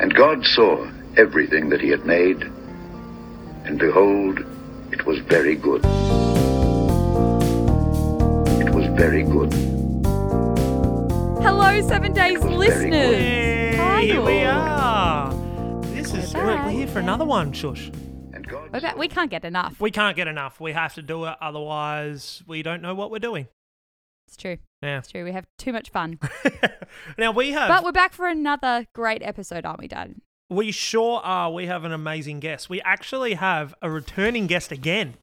And God saw everything that he had made, and behold, it was very good. It was very good. Hello, Seven Days listeners. Hey, Hi, here we are. This is We're we're, here for another one, Shush. And God We're back- We can't get enough. We can't get enough. We have to do it, otherwise we don't know what we're doing. It's true. Yeah. It's true. We have too much fun. now we have, But we're back for another great episode, aren't we, Dad? we sure are. We have an amazing guest. We actually have a returning guest again.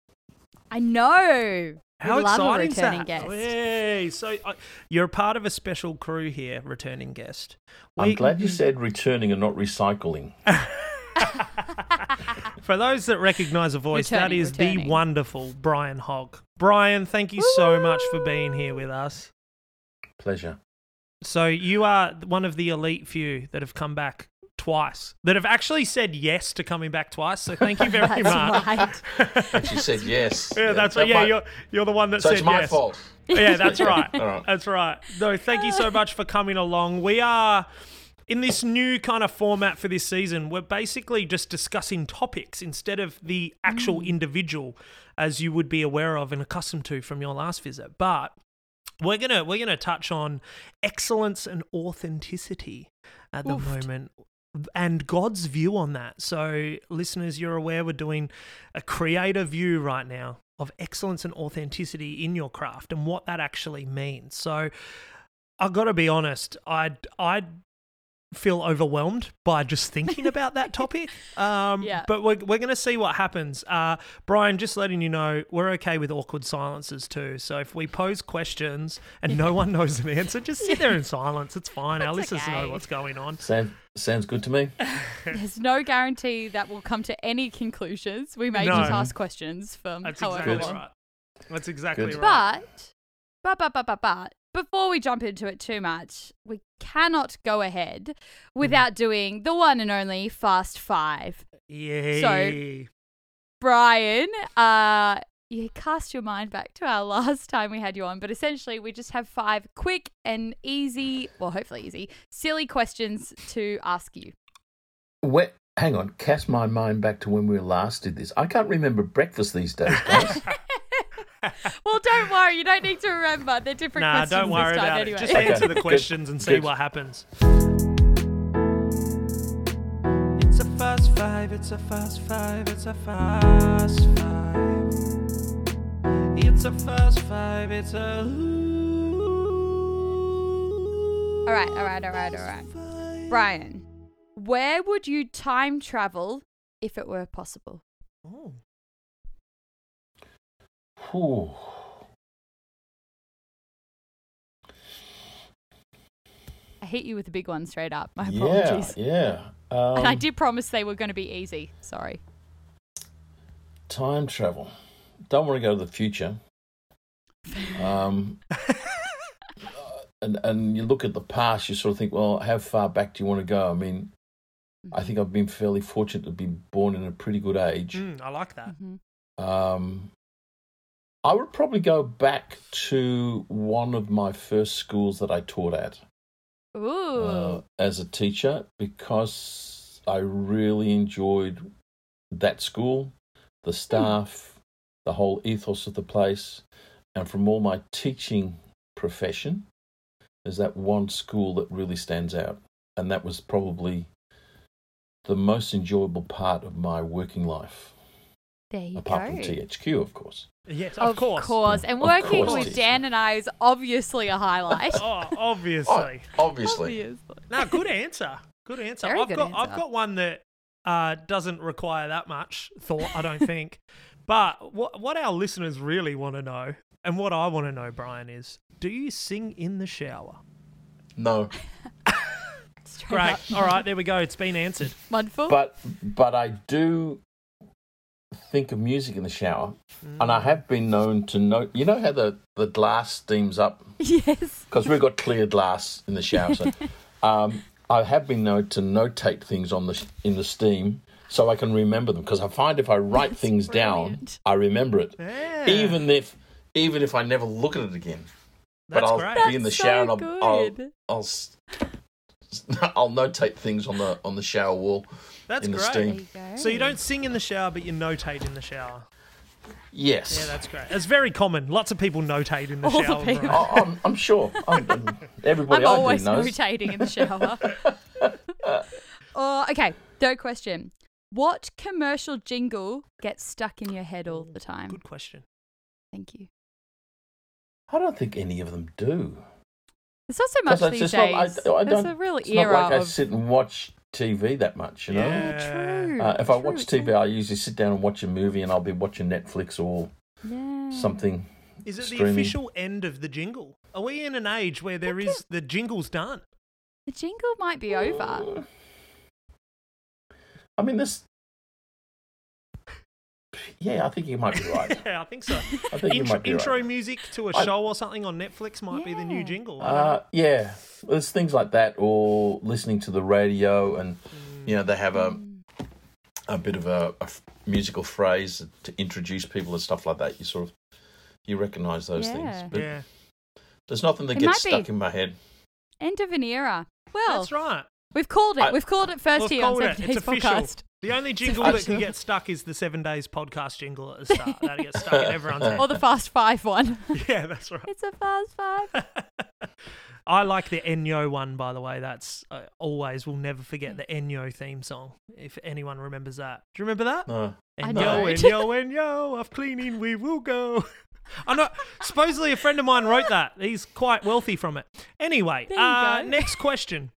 I know. How we love a exciting is returning that? guest. Yay! So uh, you're a part of a special crew here, returning guest. I'm glad you said returning and not recycling. For those that recognise a voice, that is Returning, the wonderful Brian Hogg. Brian, thank you so much for being here with us. Pleasure. So you are one of the elite few that have come back twice, that have actually said yes to coming back twice. So thank you very That's much. right. And she said yes. Yeah, that's right. Yeah, might- you're you're the one that So said it's my yes. fault. Yeah, that's right. All right. That's right. No, thank you so much for coming along. We are in this new kind of format for this season. We're basically just discussing topics instead of the actual mm. individual, as you would be aware of and accustomed to from your last visit. But we're gonna we're gonna touch on excellence and authenticity at the Oofed. moment. And God's view on that. So, listeners, you're aware we're doing a creator view right now of excellence and authenticity in your craft and what that actually means. So, I've got to be honest, I'd, I'd feel overwhelmed by just thinking about that topic. Um, Yeah. But we're, we're going to see what happens. Uh, Brian, just letting you know, we're okay with awkward silences too. So if we pose questions and no one knows an answer, just sit there in silence. It's fine. Our That's listeners know what's going on. Sound, sounds good to me. There's no guarantee that we'll come to any conclusions. We may No. just ask questions from That's however exactly long. right. That's exactly Good. right. But, but, but, but, but, but, before we jump into it too much, we cannot go ahead without doing the one and only Fast Five. Yay. So, Brian, uh, you cast your mind back to our last time we had you on, but essentially we just have five quick and easy, well, hopefully easy, silly questions to ask you. Where, hang on, cast my mind back to when we last did this. I can't remember breakfast these days, guys. Well, don't worry, you don't need to remember. They're different Nah, questions don't worry this time about anyway. it. Just Okay, answer the good, questions and see good. what happens. It's a fast five, it's a fast five, it's a fast five. It's a fast five, it's a. All right, all right, all right, all right. Brian, where would you time travel if it were possible? Oh. Whew. I hit you with a big one straight up. My Yeah, apologies. yeah. Um, and I did promise they were going to be easy. Sorry. Time travel. Don't want to go to the future. Um, and and you look at the past, you sort of think, well, how far back do you want to go? I mean, I think I've been fairly fortunate to be born in a pretty good age. Mm, I like that. Mhm. Um, I would probably go back to one of my first schools that I taught at Ooh. uh, as a teacher because I really enjoyed that school, the staff, the whole ethos of the place, and from all my teaching profession, there's that one school that really stands out, and that was probably the most enjoyable part of my working life, there you apart go. from THQ, of course. Yes, of, course. of course. Course. And Of working course. with Dan and I is obviously a highlight. Oh, obviously. obviously. Obviously. No, good answer. Good answer. Very I've good got I've got one that uh, doesn't require that much thought, I don't think. but what what our listeners really want to know, and what I want to know, Brian, is do you sing in the shower? No, Great. All right, there we go. It's been answered. Mudful? but but I do think of music in the shower, and I have been known to note. You know how the the glass steams up yes. because we've got clear glass in the shower. So, um, I have been known to notate things on the in the steam so I can remember them. Because I find if I write That's things down. I remember it, Yeah. even if even if I never look at it again. That's but I'll great. be in the That's shower so and I'll, I'll. I'll I'll notate things on the on the shower wall. That's in the great. There steam. you go. So you don't sing in the shower, but you notate in the shower. Yes. Yeah, that's great. It's very common. Lots of people notate in the All the shower. people. Brian. I- I'm, I'm sure. I'm, I'm- everybody I'm I do always knows. rotating in the shower. oh, okay. Third question. What commercial jingle gets stuck in your head all the time? Good question. Thank you. I don't think any of them do. It's not so much 'Cause it's these just days. not- I- I There's don't- a real It's era not like I of. sit and watch TV that much, you know. Yeah. True. Uh, if I true, watch TV, not- I usually sit down and watch a movie, and I'll be watching Netflix or yeah. something. Is it the official end of the jingle? Are we in an age where there Think is the jingle's done? The jingle might be over. I mean, this. Yeah, I think you might be right. yeah, I think so. I think you Intro, might be intro right. music to a I- show or something on Netflix might be the new jingle. I don't know. Uh, yeah, there's things like that, or listening to the radio, and you know they have a Mm. a bit of a musical phrase to introduce people and stuff like that. You sort of you recognise those Yeah. things, but yeah, there's nothing that It gets stuck be. in my head. End of an era. Well, that's right. we've called it. I- we've called it first We've here on called it. Days. Podcast. The only jingle that can get stuck is the Seven Days podcast jingle at the start. That gets stuck in everyone's head. Or the Fast Five one. Yeah, that's right. it's a Fast Five. I like the Enjo one, by the way. That's uh, always, we'll never forget the Enjo theme song, if anyone remembers that. Do you remember that? No, Enjo, don't. Enjo, Enjo, off cleaning we will go. I know. Supposedly, a friend of mine wrote that. He's quite wealthy from it. Anyway, uh, next question.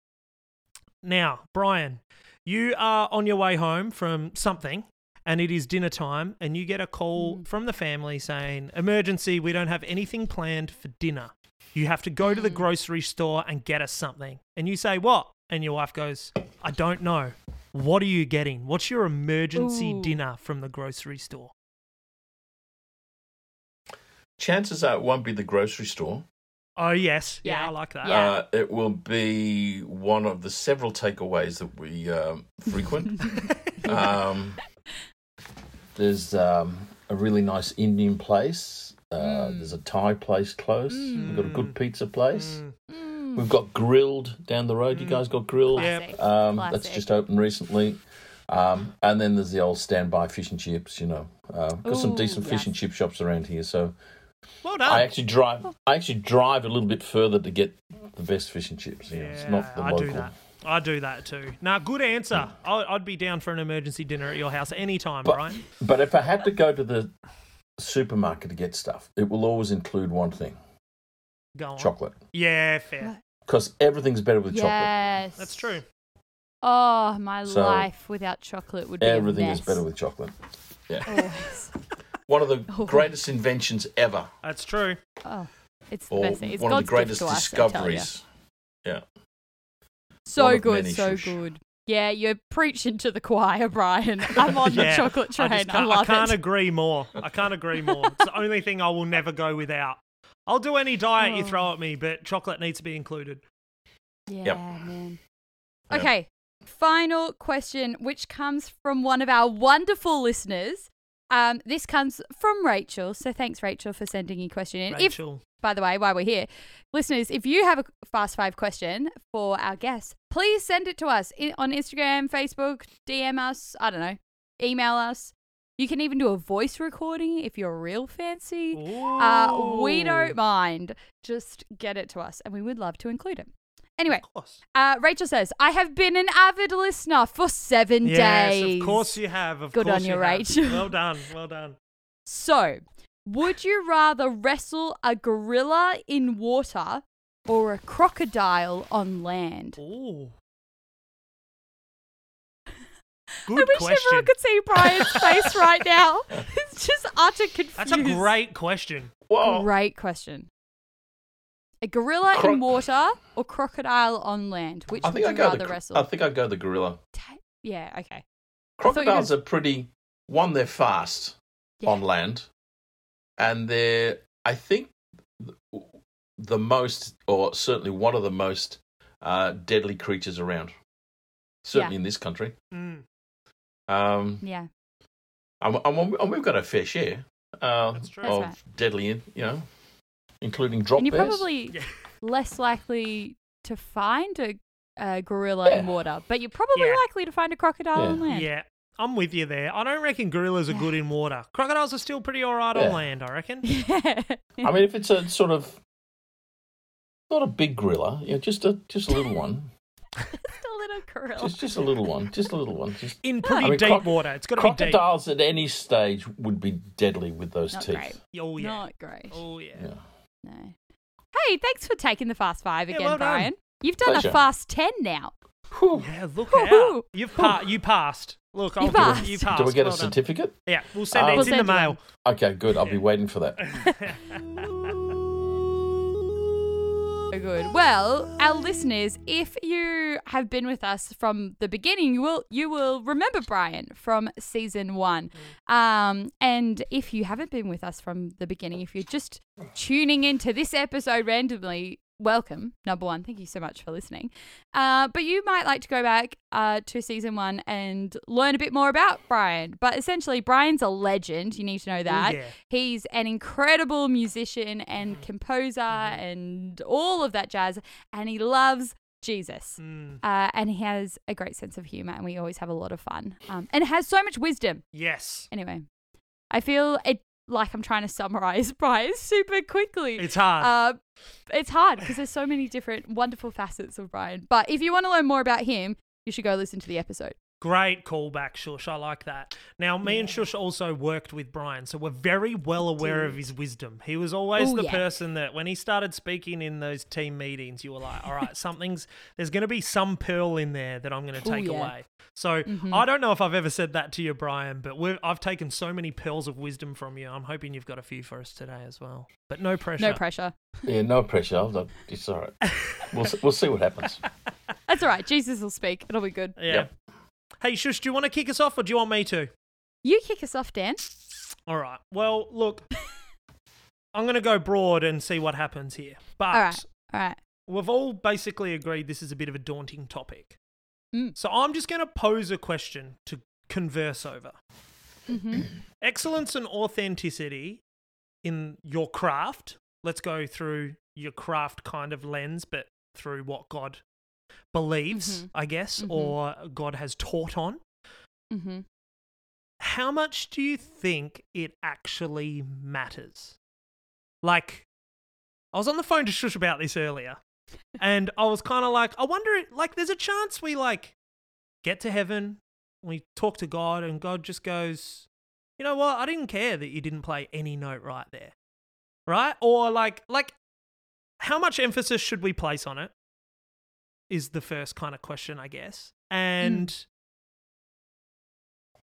Now, Brian, you are on your way home from something, and it is dinner time, and you get a call Mm. from the family saying, "Emergency! We don't have anything planned for dinner. You have to go to the Mm. grocery store and get us something." And you say, "What?" And your wife goes, "I don't know." What are you getting? What's your emergency Ooh. dinner from the grocery store? chances are it won't be the grocery store. Oh yes, yeah, Yeah. I like that. Yeah. Uh, it will be one of the several takeaways that we um, frequent. um, there's um, a really nice Indian place. Uh, Mm. There's a Thai place close. We've got a good Mm. pizza place. Mm. Mm. We've got Grill'd down the road. You Mm. guys got Grill'd. Yeah. Classic. Um, that's just opened recently. Um, and then there's the old standby fish and chips. You know, uh, got some Ooh, decent fish and chip shops around here. So Well done. I actually drive. I actually drive a little bit further to get the best fish and chips. You know, it's not the I local. do that. I do that too. Now, good answer. I- I'd be down for an emergency dinner at your house anytime, But- right? But if I had to go to the supermarket to get stuff, it will always include one thing: Go on. chocolate. Yeah, fair. Because everything's better with chocolate. Yes. That's true. Oh, my So, life without chocolate would be Everything a is better with chocolate. Always. Oh, One of the Oh. greatest inventions ever, That's true. Oh, it's the or best thing. It's one of the greatest us, I tell ya. discoveries. Yeah. So good, many, so shush. good. Yeah, you're preaching to the choir, Brian. I'm on the chocolate train. I, I, just can't, love I can't it. agree more. I can't agree more. It's the only thing I will never go without. I'll do any diet you Oh. throw at me, but chocolate needs to be included. Yeah, Yep. man. Yeah. Okay, final question, which comes from one of our wonderful listeners. Um, this comes from Rachel. So thanks, Rachel, for sending your question in. If Rachel. by the way, while we're here, listeners, if you have a Fast Five question for our guests, please send it to us in, on Instagram, Facebook, DM us, I don't know, email us. You can even do a voice recording if you're real fancy. Uh, we don't mind. Just get it to us, and we would love to include it. Anyway, Of course. uh, Rachel says, I have been an avid listener for seven Yes, days. Yes, of course you have. Of Good course on you, have. Rachel. Well done. Well done. So, would you rather wrestle a gorilla in water or a crocodile on land? Ooh. I wish question. everyone could see Brian's face right now. It's just utter confusion. That's a great question. Well, Great question. A gorilla Cro- in water or crocodile on land? Which I think would I you go rather the. wrestle? I think I'd go the gorilla. Ta- yeah, okay. thought you Crocodiles are pretty. One, they're fast Yeah. on land, and they're. I think the most, or certainly one of the most uh, deadly creatures around. Certainly Yeah. in this country. Mm. Um, Yeah. and, and, and we've got a fair share uh, That's true. of That's deadly, you know, including drop and you're bears. probably Yeah. less likely to find a a gorilla in water, but you're probably Yeah. likely to find a crocodile Yeah. on land. Yeah, I'm with you there. I don't reckon gorillas are good in water. Crocodiles are still pretty alright on land, I reckon. Yeah. I mean, if it's a sort of not a big gorilla, you know, just a just a little one, Just a little gorilla. just just a little one, just a little one. Just In pretty I mean, deep croc- water. It's got to be deep. crocodiles at any stage would be deadly with those Not teeth. great. Oh yeah. Not great. Oh yeah. Yeah. No. Hey, thanks for taking the fast five Yeah, again, well done. Brian. You've done Pleasure. a fast ten now. Whew. Yeah, look Woohoo. out. You've pa- you passed. Look, I'll You give it- passed. You passed. Do we get well a done. certificate? Yeah, we'll send Um, it. We'll in the send you mail. Okay, good. I'll be waiting for that. So good. Well, our listeners, if you have been with us from the beginning, you will you will remember Brian from season one. Um, and if you haven't been with us from the beginning, if you're just tuning into this episode randomly, welcome. Number one, thank you so much for listening. Uh, but you might like to go back uh, to season one and learn a bit more about Brian. But essentially, Brian's a legend. You need to know that. yeah. He's an incredible musician and composer and all of that jazz, and he loves Jesus. Mm, Uh, and he has a great sense of humor, and we always have a lot of fun. Um, and has so much wisdom. yes. Anyway, I feel it like I'm trying to summarize Brian super quickly. It's hard. Uh, it's hard because there's so many different wonderful facets of Brian. But if you want to learn more about him, you should go listen to the episode. Great callback, Shush. I like that. Now, me and Shush also worked with Brian, so we're very well aware of his wisdom. He was always Ooh, the yeah. person that when he started speaking in those team meetings, you were like, all right, something's, there's going to be some pearl in there that I'm going to Ooh, take yeah. away. So Mhm. I don't know if I've ever said that to you, Brian, but we're, I've taken so many pearls of wisdom from you. I'm hoping you've got a few for us today as well. But no pressure. No pressure. Yeah, no pressure. I'll, I'll- it's all right. We'll we'll see what happens. That's all right. Jesus will speak. It'll be good. Yeah. Yep. Hey, Shush, do you want to kick us off or do you want me to? You kick us off, Dan. All right. Well, look, I'm going to go broad and see what happens here. But All right. All right. we've all basically agreed this is a bit of a daunting topic. Mm. So I'm just going to pose a question to converse over. Mm-hmm. Excellence and authenticity in your craft. Let's go through your craft kind of lens, but through what God believes, Mhm. I guess, Mhm. or God has taught on. Mm-hmm. how much do you think it actually matters? Like, I was on the phone to Shush about this earlier, and I was kind of like, I wonder, like, there's a chance we, like, get to heaven, we talk to God, and God just goes, you know what? I didn't care that you didn't play any note right there. Right? Or, like, like, how much emphasis should we place on it? Is the first kind of question, I guess. And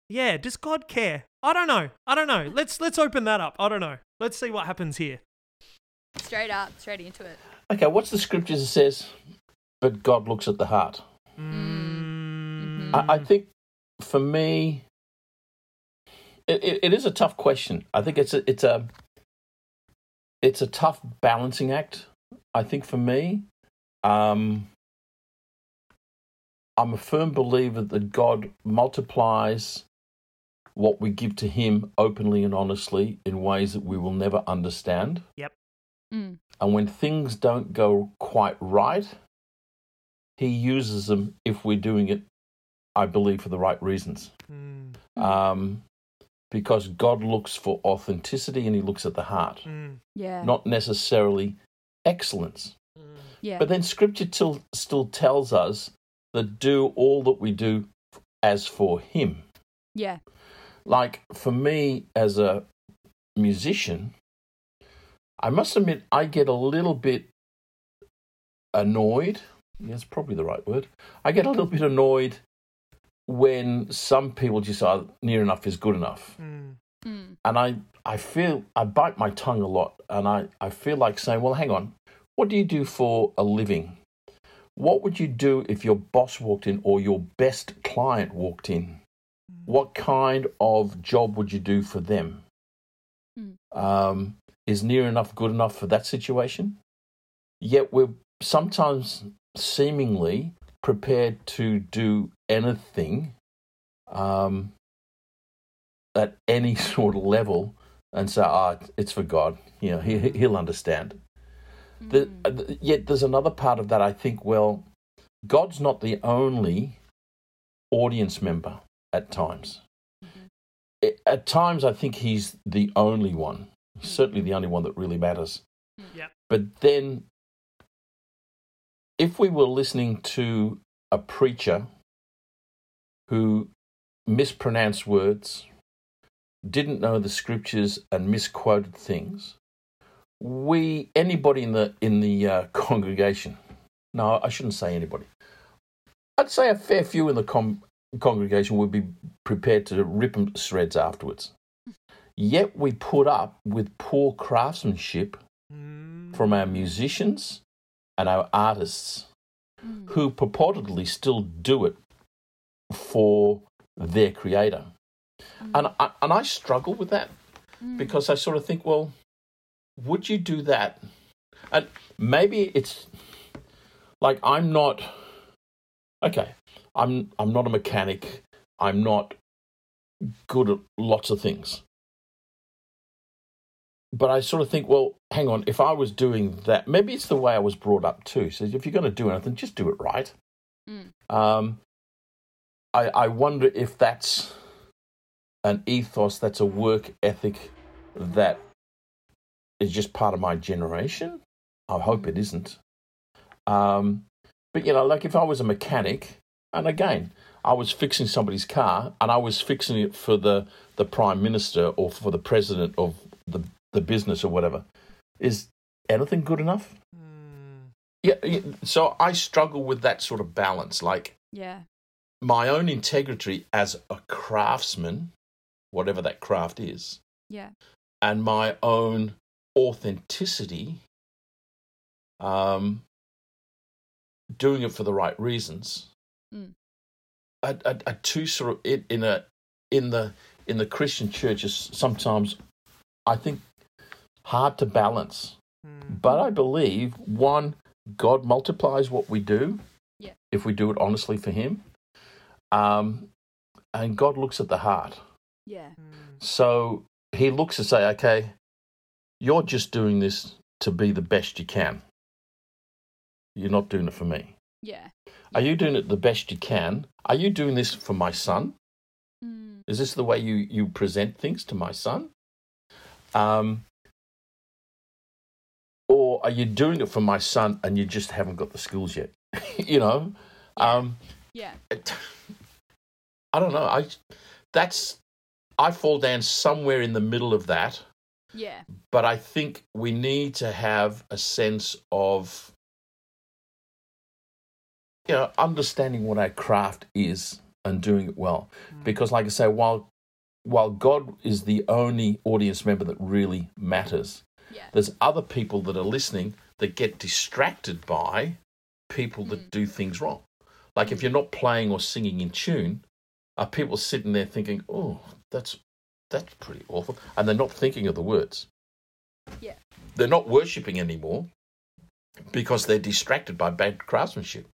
yeah, does God care? I don't know. I don't know. Let's let's open that up. I don't know. Let's see what happens here. Straight up, straight into it. Okay, what's the scripture that says, but God looks at the heart? Mm. I, I think for me, it, it, it is a tough question. I think it's a, it's a it's a tough balancing act. I think for me, um, I'm a firm believer that God multiplies what we give to Him openly and honestly in ways that we will never understand. Mm. And when things don't go quite right, He uses them if we're doing it, I believe, for the right reasons. Mm, Um, because God looks for authenticity and He looks at the heart, mm, Yeah. not necessarily excellence. mm. yeah. But then Scripture till, still tells us that do all that we do as for Him. yeah. Like for me as a musician, I must admit I get a little bit annoyed. That's probably the right word. I get a little bit annoyed when some people just are near enough is good enough. Mm. Mm. And I, I feel I bite my tongue a lot and I, I feel like saying, Well, hang on, what do you do for a living? What would you do if your boss walked in or your best client walked in? What kind of job would you do for them? Mm. Um, is near enough good enough for that situation? Yet we're sometimes seemingly prepared to do anything um, at any sort of level and say, ah, it's for God. You know, he, he'll understand. The, uh, yet there's another part of that I think, well, God's not the only audience member at times. Mm-hmm. I- At times, I think He's the only one, mm-hmm. certainly the only one that really matters. Mm-hmm. Yep. But then, if we were listening to a preacher who mispronounced words, didn't know the scriptures, and misquoted things, we anybody in the in the uh, congregation, no, I shouldn't say anybody. I'd say a fair few in the com- congregation would be prepared to rip them to shreds afterwards. Yet we put up with poor craftsmanship Mm. from our musicians and our artists Mm. who purportedly still do it for their creator. And I, and I struggle with that Mm. because I sort of think, well, would you do that? And maybe it's like I'm not okay. I'm I'm not a mechanic. I'm not good at lots of things. But I sort of think, well, hang on. If I was doing that, maybe it's the way I was brought up too. So if you're going to do anything, just do it right. Mm. Um, I I wonder if that's an ethos, that's a work ethic that is just part of my generation. I hope it isn't. Um, but you know, like if I was a mechanic, and again, I was fixing somebody's car, and I was fixing it for the the prime minister or for the president of the the business or whatever, is anything good enough? Mm. Yeah. yeah, So I struggle with that sort of balance, like Yeah. my own integrity as a craftsman, whatever that craft is, Yeah. and my own authenticity, um, doing it for the right reasons, Mm. are, are, are two sort of in, in a in the in the Christian churches sometimes I think hard to balance. Mm. But I believe one, God multiplies what we do Yeah. if we do it honestly for Him. Um, and God looks at the heart. Yeah. Mm. So He looks to say, okay, you're just doing this to be the best you can. You're not doing it for me. Yeah. Are you doing it the best you can? Are you doing this for my son? Mm. Is this the way you, you present things to my son? Um, or are you doing it for my son and you just haven't got the skills yet? you know, um, Yeah. it- I don't know. I that's I fall down somewhere in the middle of that, Yeah. but I think we need to have a sense of you know understanding what our craft is and doing it well. Because, like I say, while while God is the only audience member that really matters, Yeah. there's other people that are listening that get distracted by people that Mm. do things wrong. Like if you're not playing or singing in tune, are people sitting there thinking, "Oh, that's that's pretty awful," and they're not thinking of the words. Yeah. They're not worshiping anymore because they're distracted by bad craftsmanship.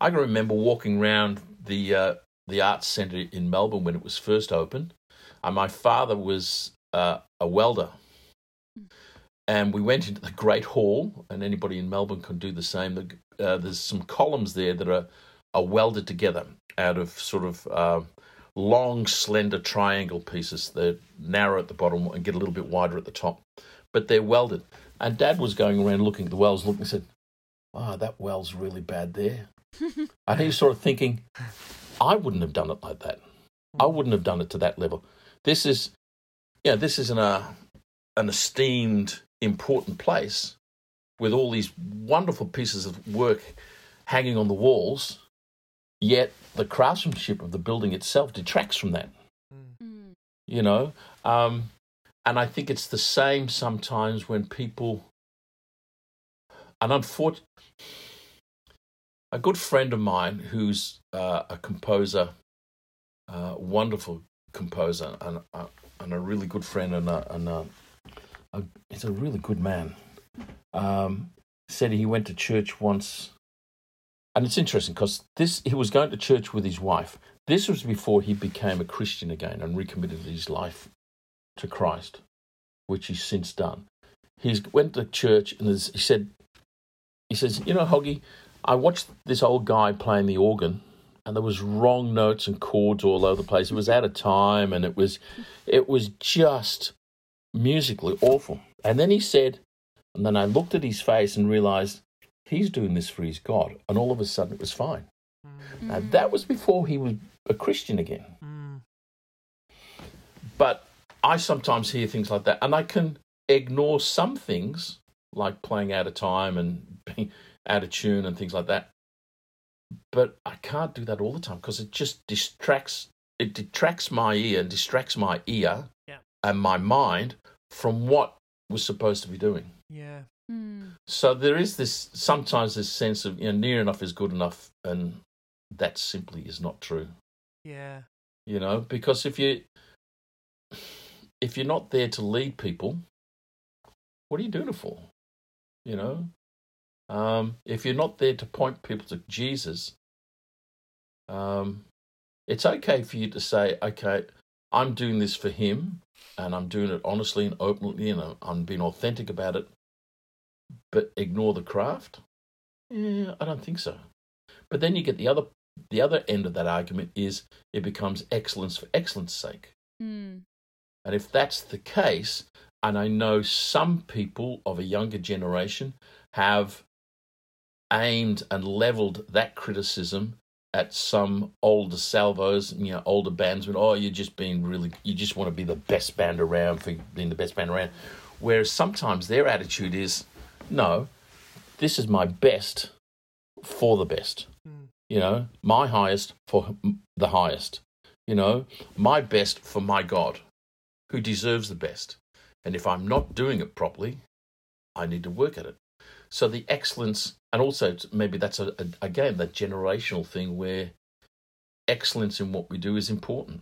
I can remember walking around the uh, the arts centre in Melbourne when it was first opened, and my father was uh, a welder. And we went into the Great Hall, and anybody in Melbourne can do the same. The, uh, there's some columns there that are, are welded together out of sort of uh, long, slender triangle pieces. They're narrow at the bottom and get a little bit wider at the top, but they're welded. And Dad was going around looking at the welds, looking and said, "Ah, that well's really bad there." and he was sort of thinking, "I wouldn't have done it like that. I wouldn't have done it to that level. This is, yeah, this is an uh, an esteemed, important place with all these wonderful pieces of work hanging on the walls. Yet the craftsmanship of the building itself detracts from that. Mm. You know, um, and I think it's the same sometimes when people. And unfortunately, a good friend of mine who's uh, a composer, uh, wonderful composer, and uh, and a really good friend, and a, and a, a, he's a really good man. Um, said he went to church once, and it's interesting because this he was going to church with his wife. This was before he became a Christian again and recommitted his life to Christ, which he's since done. He went to church and he said, he says, you know, Hoggy, I watched this old guy playing the organ, and there was wrong notes and chords all over the place. It was out of time, and it was, it was just musically awful. And then he said, and then I looked at his face and realized he's doing this for his God, and all of a sudden it was fine. Now that was before he was a Christian again. Mm. But I sometimes hear things like that, and I can ignore some things like playing out of time and being out of tune and things like that. But I can't do that all the time because it just distracts. It detracts my ear and distracts my ear Yeah. and my mind from what we're supposed to be doing. Yeah. Mm. So there is this sometimes this sense of you know near enough is good enough, and that simply is not true. Yeah. You know, because if you if you're not there to lead people, what are you doing it for? You know, um, if you're not there to point people to Jesus, um, it's okay for you to say, okay, I'm doing this for Him, and I'm doing it honestly and openly, and I'm- I'm being authentic about it. But ignore the craft? Yeah, I don't think so. But then you get the other the other end of that argument is it becomes excellence for excellence sake. Mm. And if that's the case, and I know some people of a younger generation have aimed and leveled that criticism at some older salvos, you know, older bandsmen. Oh, you're just being really, you just want to be the best band around for being the best band around. Whereas sometimes their attitude is, no, this is my best for the best. Mm. You know, my highest for the highest. You know, my best for my God, who deserves the best. And if I'm not doing it properly, I need to work at it. So the excellence, and also maybe that's a, a, again that generational thing where excellence in what we do is important.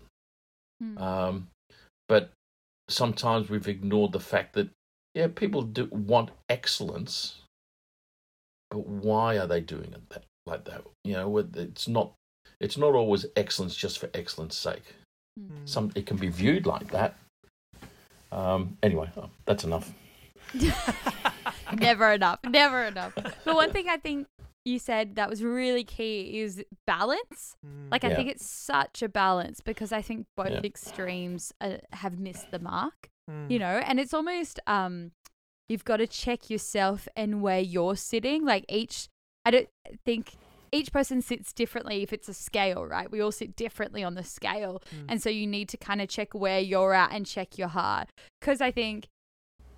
Mm. Um, but sometimes we've ignored the fact that yeah, people do want excellence, but why are they doing it that, like that? You know, it's not it's not always excellence just for excellence sake. Mm. Some it can be viewed like that. Um, anyway, oh, that's enough. never enough. Never enough. But one thing I think you said that was really key is balance. Mm. Like, I Yeah. think it's such a balance because I think both Yeah. extremes uh, have missed the mark, Mm. you know, and it's almost, um, you've got to check yourself and where you're sitting. Like, each, I don't think each person sits differently if it's a scale, right? We all sit differently on the scale. Mm. And so you need to kind of check where you're at and check your heart. Because I think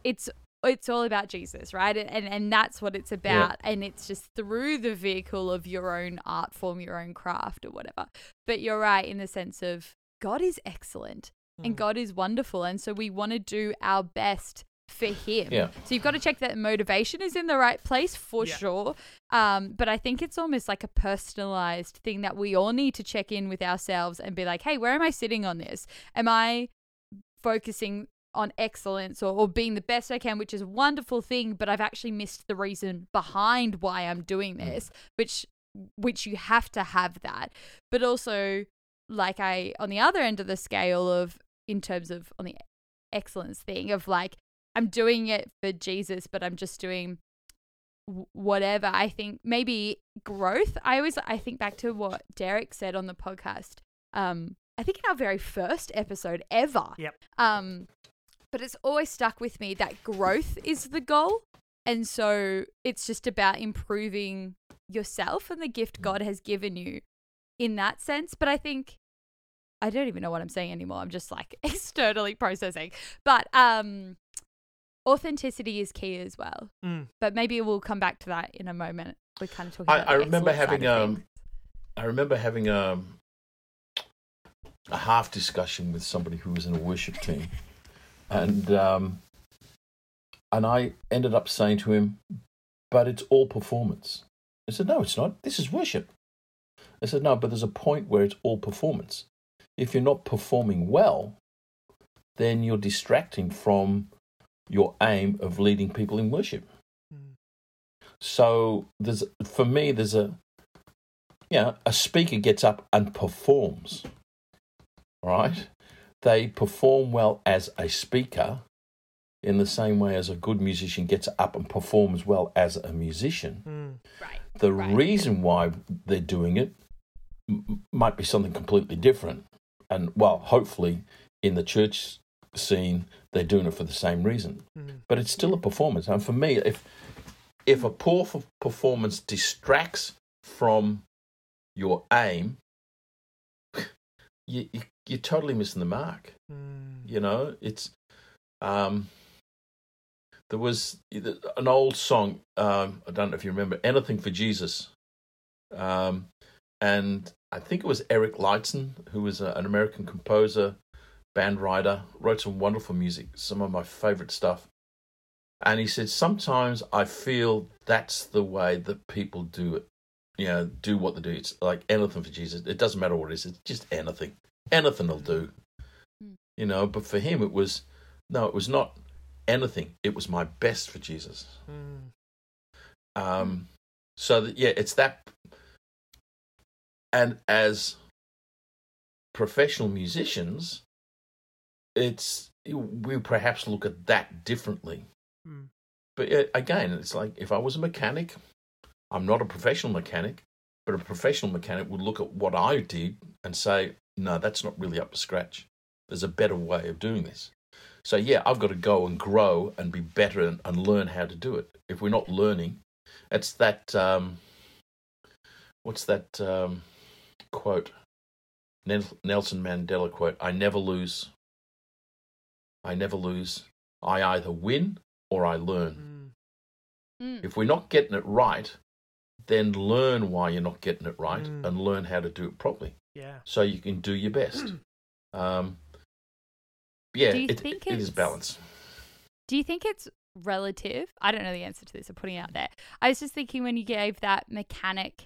it's it's all about Jesus, right? And and that's what it's about. And it's just through the vehicle of your own art form, your own craft or whatever. But you're right in the sense of God is excellent and Mm. God is wonderful. And so we want to do our best for him. Yeah. So you've got to check that motivation is in the right place for Yeah. sure. Um, but I think it's almost like a personalized thing that we all need to check in with ourselves and be like, hey, where am I sitting on this? Am I focusing on excellence or, or being the best I can, which is a wonderful thing, but I've actually missed the reason behind why I'm doing this, which which you have to have that. But also like I on the other end of the scale of in terms of on the excellence thing of like I'm doing it for Jesus, but I'm just doing whatever. I think maybe growth. I always I think back to what Derek said on the podcast. Um, I think in our very first episode ever. Yep. Um, but it's always stuck with me that growth is the goal, and so it's just about improving yourself and the gift God has given you in that sense. But I think I don't even know what I'm saying anymore. I'm just like externally processing. But um authenticity is key as well. Mm. But maybe we'll come back to that in a moment. We're kind of talking I- about I remember having, um. I remember having um, a half discussion with somebody who was in a worship team, and um, and I ended up saying to him, "But it's all performance." I said, "No, it's not. This is worship." I said, "No, but there's a point where it's all performance. If you're not performing well, then you're distracting from your aim of leading people in worship." Mm. So there's for me there's a you know, a speaker gets up and performs. Right? They perform well as a speaker, in the same way as a good musician gets up and performs well as a musician. Mm. Right. The Right. reason why they're doing it m- m- might be something completely different. And, well, hopefully in the church scene, they're doing it for the same reason. Mm. But it's still a performance. And for me, if if a poor performance distracts from your aim, you, you you're totally missing the mark. Mm. You know, it's um, there was an old song. Um, I don't know if you remember anything for Jesus, um, and I think it was Erik Leidzén, who was a, an American composer, band writer, wrote some wonderful music, some of my favorite stuff. And he said, sometimes I feel that's the way that people do it. You know, do what they do. It's like anything for Jesus. It doesn't matter what it is. It's just anything. Anything will do. Mm. You know, but for him, it was no, it was not anything. It was my best for Jesus. Mm. Um, so that yeah, it's that. And as professional musicians, it's we perhaps look at that differently. Mm. But uh, again, it's like if I was a mechanic, I'm not a professional mechanic, but a professional mechanic would look at what I did and say, no, that's not really up to scratch. There's a better way of doing this. So yeah, I've got to go and grow and be better and, and learn how to do it. If we're not learning, it's that um, what's that um, quote? Nelson Mandela quote: "I never lose. I never lose. I either win or I learn. Mm. Mm. If we're not getting it right, then learn why you're not getting it right Mm. and learn how to do it properly, Yeah. so you can do your best. um, yeah, Do you it, think it is it's- balance. Do you think it's relative? I don't know the answer to this. I'm putting it out there. I was just thinking when you gave that mechanic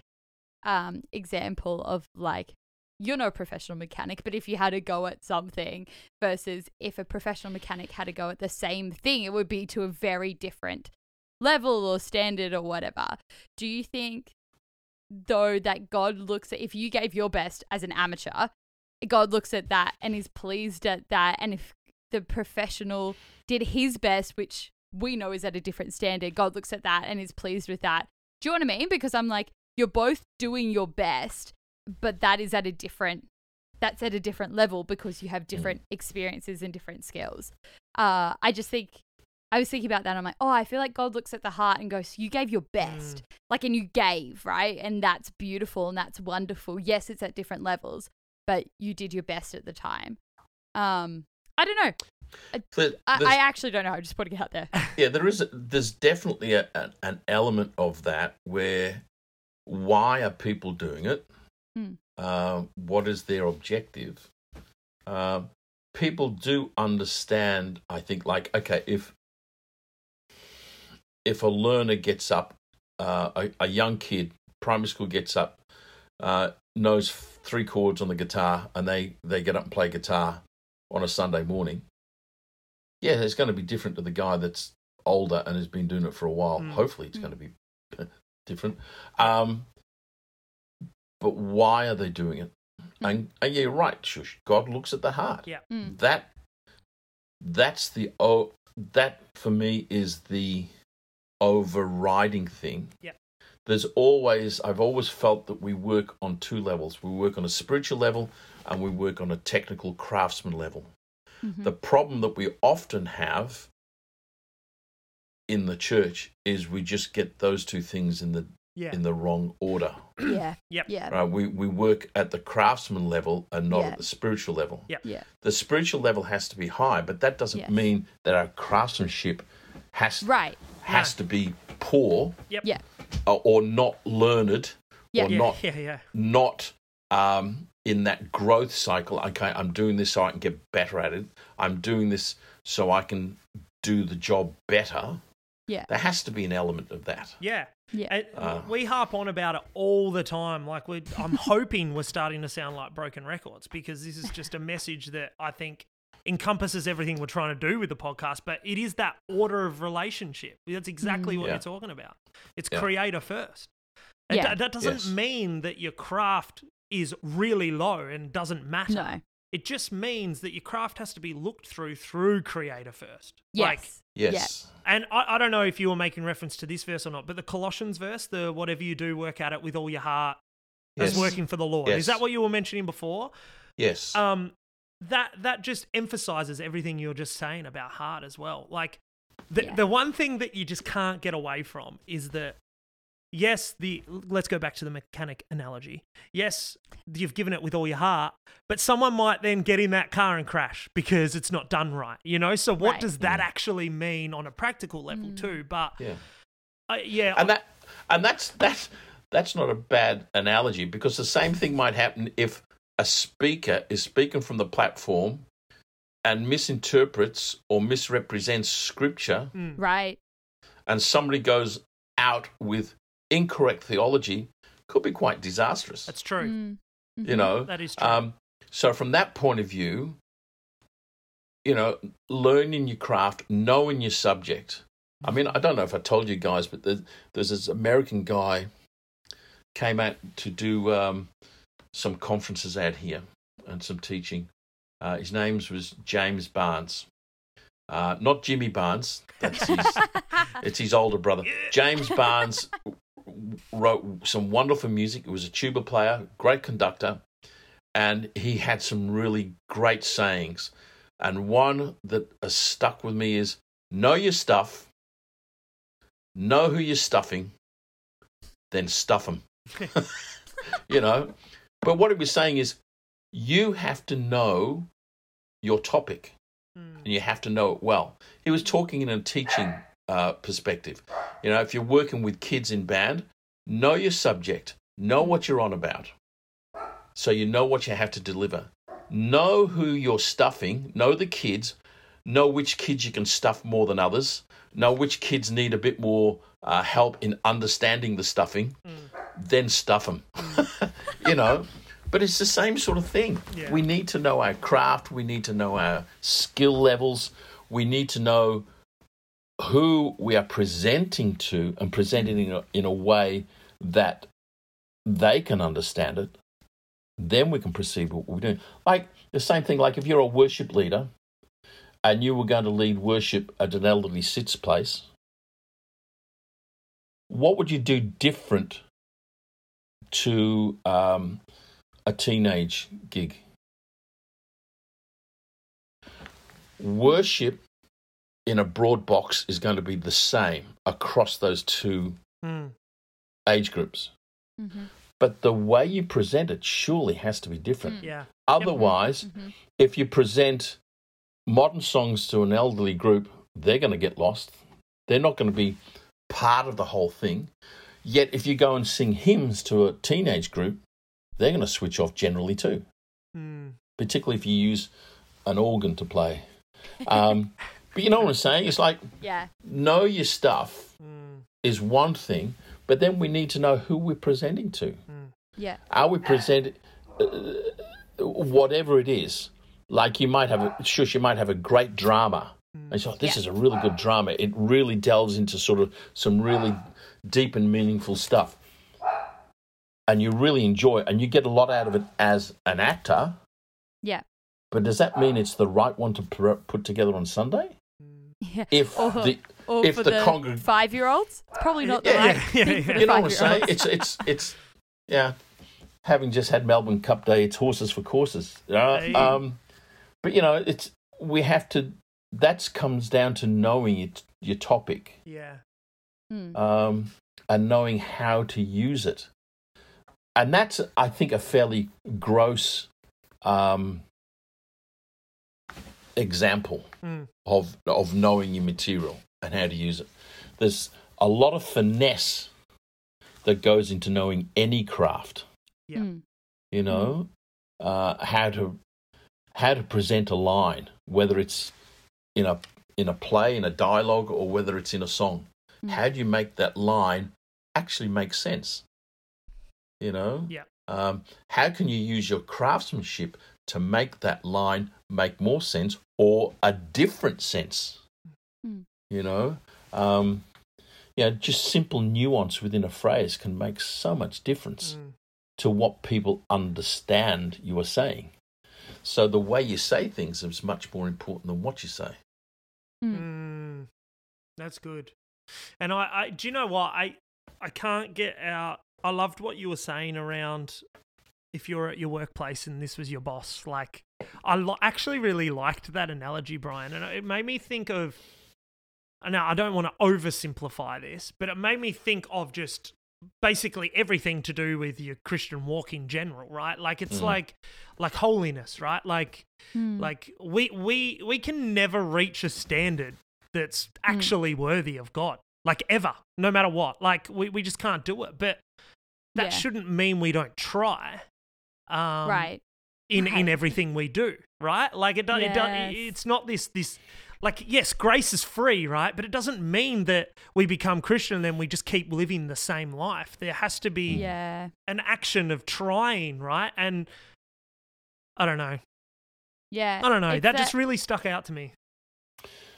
um, example of like, you're no professional mechanic, but if you had a go at something versus if a professional mechanic had a go at the same thing, it would be to a very different level or standard or whatever. Do you think, though, that God looks at if you gave your best as an amateur, God looks at that and is pleased at that, and if the professional did his best, which we know is at a different standard. God looks at that and is pleased with that. Do you know what I mean? Because I'm like, you're both doing your best, but that is at a different that's at a different level because you have different experiences and different skills. Uh, I just think I was thinking about that. I'm like, oh, I feel like God looks at the heart and goes, you gave your best, like, and you gave, right? And that's beautiful and that's wonderful. Yes, it's at different levels, but you did your best at the time. Um, I don't know. I, I actually don't know. I'm just putting it out there. yeah, there is. A, there's definitely a, an, an element of that where why are people doing it? Hmm. Uh, what is their objective? Uh, people do understand. I think, like, okay, if if a learner gets up, uh, a, a young kid, primary school gets up, uh, knows three chords on the guitar, and they they get up and play guitar on a Sunday morning yeah, it's going to be different to the guy that's older and has been doing it for a while. Mm. Hopefully, it's Mm. going to be different. Um, but why are they doing it? And, and yeah, you're right, Shush. God looks at the heart. Yeah. Mm. That that's the oh that for me is the overriding thing. Yeah. There's always I've always felt that we work on two levels. We work on a spiritual level and we work on a technical craftsman level. Mhm. The problem that we often have in the church is we just get those two things in the Yeah. in the wrong order. yeah. Yep. Yeah. Right? We we work at the craftsman level and not Yeah. at the spiritual level. Yep. Yeah. The spiritual level has to be high, but that doesn't Yes. mean that our craftsmanship has Right. has to be poor Yep. Yeah. or, or not learned Yeah. or yeah, not yeah, yeah. not um, in that growth cycle. Okay, I'm doing this so I can get better at it. I'm doing this so I can do the job better. Yeah. There has to be an element of that. Yeah. Yeah. And Uh. we harp on about it all the time. Like we I'm hoping we're starting to sound like broken records because this is just a message that I think encompasses everything we're trying to do with the podcast, but it is that order of relationship. That's exactly what Yeah. you're talking about. It's Yeah. creator first. And Yeah. that- that doesn't Yes. mean that your craft is really low and doesn't matter. No. It just means that your craft has to be looked through through creator first. Yes. Like, Yes. and I, I don't know if you were making reference to this verse or not, but the Colossians verse, the whatever you do, work at it with all your heart as Yes. working for the Lord. Yes. Is that what you were mentioning before? Yes. um that that just emphasizes everything you're just saying about heart as well like the Yeah. the one thing that you just can't get away from is that yes the let's go back to the mechanic analogy yes you've given it with all your heart but someone might then get in that car and crash because it's not done right you know so what Right. does that actually mean on a practical level Mm. too but yeah. uh, yeah and that and that's that's that's not a bad analogy because the same thing might happen if a speaker is speaking from the platform and misinterprets or misrepresents scripture mm, Right. and somebody goes out with incorrect theology could be quite disastrous. That's true. Mm. you know that is true. um, so from that point of view you know learning your craft knowing your subject. I mean i don't know if i told you guys but there's, there's this american guy came out to do um, some conferences out here and some teaching. Uh, his name was james barnes. Uh, not jimmy barnes. That's his it's his older brother. James Barnes wrote some wonderful music. He was a tuba player, great conductor, and he had some really great sayings. And one that has stuck with me is know your stuff, know who you're stuffing, then stuff them. you know? But what he was saying is you have to know your topic Mm. and you have to know it well. He was talking in a teaching uh, perspective. You know, if you're working with kids in band, know your subject, know what you're on about, so you know what you have to deliver. Know who you're stuffing, know the kids, know which kids you can stuff more than others, know which kids need a bit more uh, help in understanding the stuffing, then stuff them. you know, but it's the same sort of thing. Yeah. We need to know our craft, we need to know our skill levels, we need to know who we are presenting to and presenting in a, in a way that they can understand it. Then we can perceive what we're doing. Like the same thing, like if you're a worship leader and you were going to lead worship at an elderly sits place, what would you do different to um, a teenage gig? Worship in a broad box is going to be the same across those two Mm. age groups. Mhm. But the way you present it surely has to be different. Mm. yeah Otherwise, Mhm. if you present modern songs to an elderly group, they're going to get lost. They're not going to be part of the whole thing. Yet, if you go and sing hymns to a teenage group, they're going to switch off generally too, Mm. particularly if you use an organ to play. Um, but you know what I'm saying? It's like Yeah. know your stuff Mm. is one thing, but then we need to know who we're presenting to. Yeah. Are we presenting uh, whatever it is? Like you might have a shush, you might have a great drama. And you say, "Oh, this Yeah. is a really good drama. It really delves into sort of some really deep and meaningful stuff. And you really enjoy it and you get a lot out of it as an actor. Yeah. But does that mean it's the right one to put together on Sunday? Yeah. If Or, the or if for the the, congreg- five-year-olds, it's probably not the Yeah, right yeah, thing yeah, for yeah. the you know what I'm saying? It's it's it's yeah. Having just had Melbourne Cup Day, it's horses for courses. Uh, Hey. um, but you know, it's we have to. That comes down to knowing it, your topic yeah Mm. um, and knowing how to use it, and that's I think a fairly gross um, example Mm. of of knowing your material and how to use it. There's a lot of finesse that goes into knowing any craft. Yeah. Mm. You know, uh, how to how to present a line, whether it's in a in a play, in a dialogue, or whether it's in a song. Mm. How do you make that line actually make sense? You know, Yeah. Um, how can you use your craftsmanship to make that line make more sense or a different sense? Mm. You know, um, yeah, just simple nuance within a phrase can make so much difference Mm. to what people understand you are saying. So the way you say things is much more important than what you say. Mm, that's good. And I, I, do you know what I, I can't get out. I loved what you were saying around if you're at your workplace and this was your boss. Like, I lo- actually really liked that analogy, Brian, and it made me think of. Now, I don't want to oversimplify this, but it made me think of just basically everything to do with your Christian walk in general, right? Like it's Mm. like like holiness, right? Like Mm. like we we we can never reach a standard that's actually worthy of God. Like ever, no matter what. Like we, we just can't do it. But that Yeah. shouldn't mean we don't try. Um, right. in in everything we do, right? Like it, do, it, do, Yes. it's not this this like yes, grace is free, right? But it doesn't mean that we become Christian and then we just keep living the same life. There has to be Yeah. an action of trying, right? And I don't know. Yeah. I don't know. It's That, just really stuck out to me.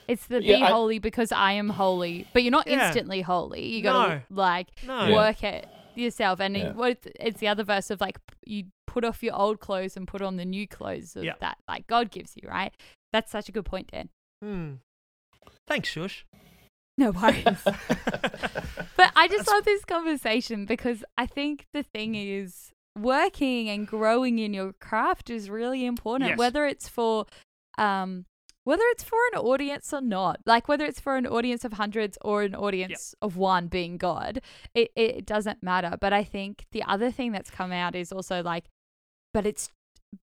It's the Yeah, be I- holy because I am holy, but you're not Yeah. instantly holy. You got to No. like No. Yeah. work it yourself. And Yeah. it, what it's, it's the other verse of like you put off your old clothes and put on the new clothes of Yeah. that like God gives you, right? That's such a good point, Dan. Hmm. Thanks, Shush. No worries. but I just love this conversation because I think the thing is working and growing in your craft is really important, Yes. whether it's for um whether it's for an audience or not. Like whether it's for an audience of hundreds or an audience of one being God, it, it doesn't matter. But I think the other thing that's come out is also like but it's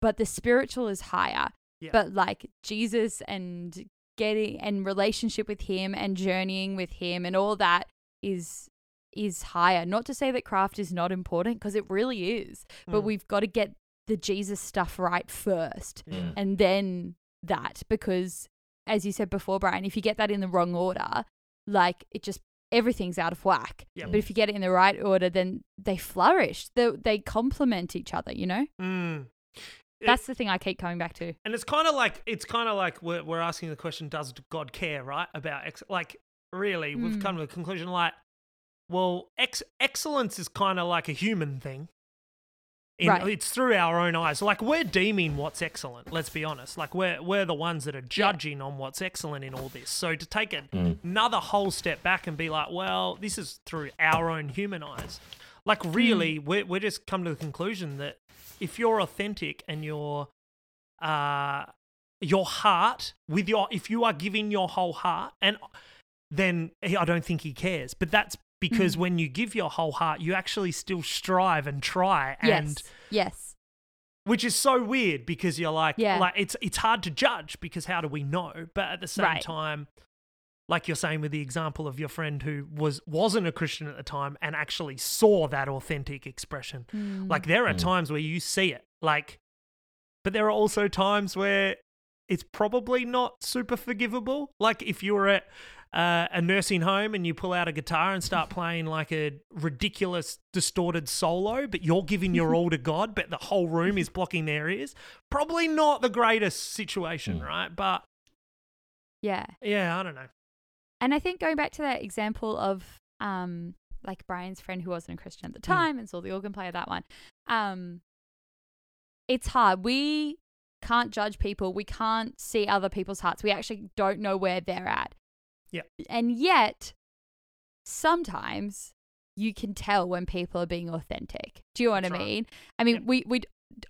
but the spiritual is higher. Yeah. But like Jesus and getting and relationship with him and journeying with him and all that is is higher. Not to say that craft is not important because it really is, but Mm. we've got to get the Jesus stuff right first Mm. and then that because as you said before Brian, if you get that in the wrong order, like it just everything's out of whack. Yep. But if you get it in the right order, then they flourish. They they complement each other, you know? Hmm. That's the thing I keep coming back to. And it's kind of like it's kind of like we're we're asking the question: Does God care, right? About ex- like really, we've Mm. come to a conclusion like, well, ex- excellence is kind of like a human thing. In, Right. It's through our own eyes. Like we're deeming what's excellent. Let's be honest. Like we're we're the ones that are judging on what's excellent in all this. So to take it Mm. another whole step back and be like, well, this is through our own human eyes. Like really, we're we're just come to the conclusion that if you're authentic and you're uh your heart with your if you are giving your whole heart and then I don't think he cares. But that's because Mm. when you give your whole heart, you actually still strive and try and yes. Yes. which is so weird because you're like Yeah. like it's it's hard to judge because how do we know but at the same Right. time like you're saying with the example of your friend who was wasn't a christian at the time and actually saw that authentic expression Mm. like there are Mm. times where you see it like but there are also times where it's probably not super forgivable like if you were at uh, a nursing home and you pull out a guitar and start playing like a ridiculous distorted solo but you're giving your all to god but the whole room is blocking their ears probably not the greatest situation Mm. right but yeah. yeah i don't know And I think going back to that example of um like Brian's friend who wasn't a Christian at the time and saw the organ player, that one. Um it's hard. We can't judge people. We can't see other people's hearts. We actually don't know where they're at. Yeah. And yet sometimes you can tell when people are being authentic. Do you know what That's I right. mean? I mean, Yep. we we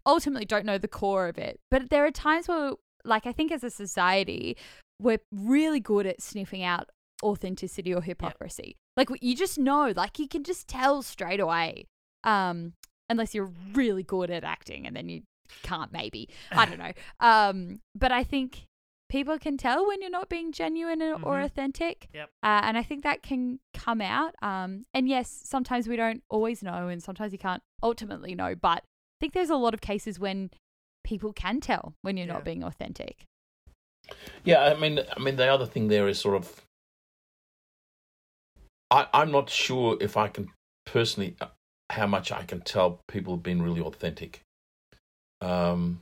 ultimately don't know the core of it, but there are times where like I think as a society we're really good at sniffing out authenticity or hypocrisy. Like you just know, like you can just tell straight away. Um, unless you're really good at acting, and then you can't. Maybe I don't know. Um, but I think people can tell when you're not being genuine or, or Mhm. authentic. Yep. Uh, and I think that can come out. Um, and yes, sometimes we don't always know, and sometimes you can't ultimately know. But I think there's a lot of cases when people can tell when you're Yeah. not being authentic. Yeah, I mean, I mean, the other thing there is sort of, I, I'm not sure if I can personally uh, how much I can tell people have been really authentic. Um,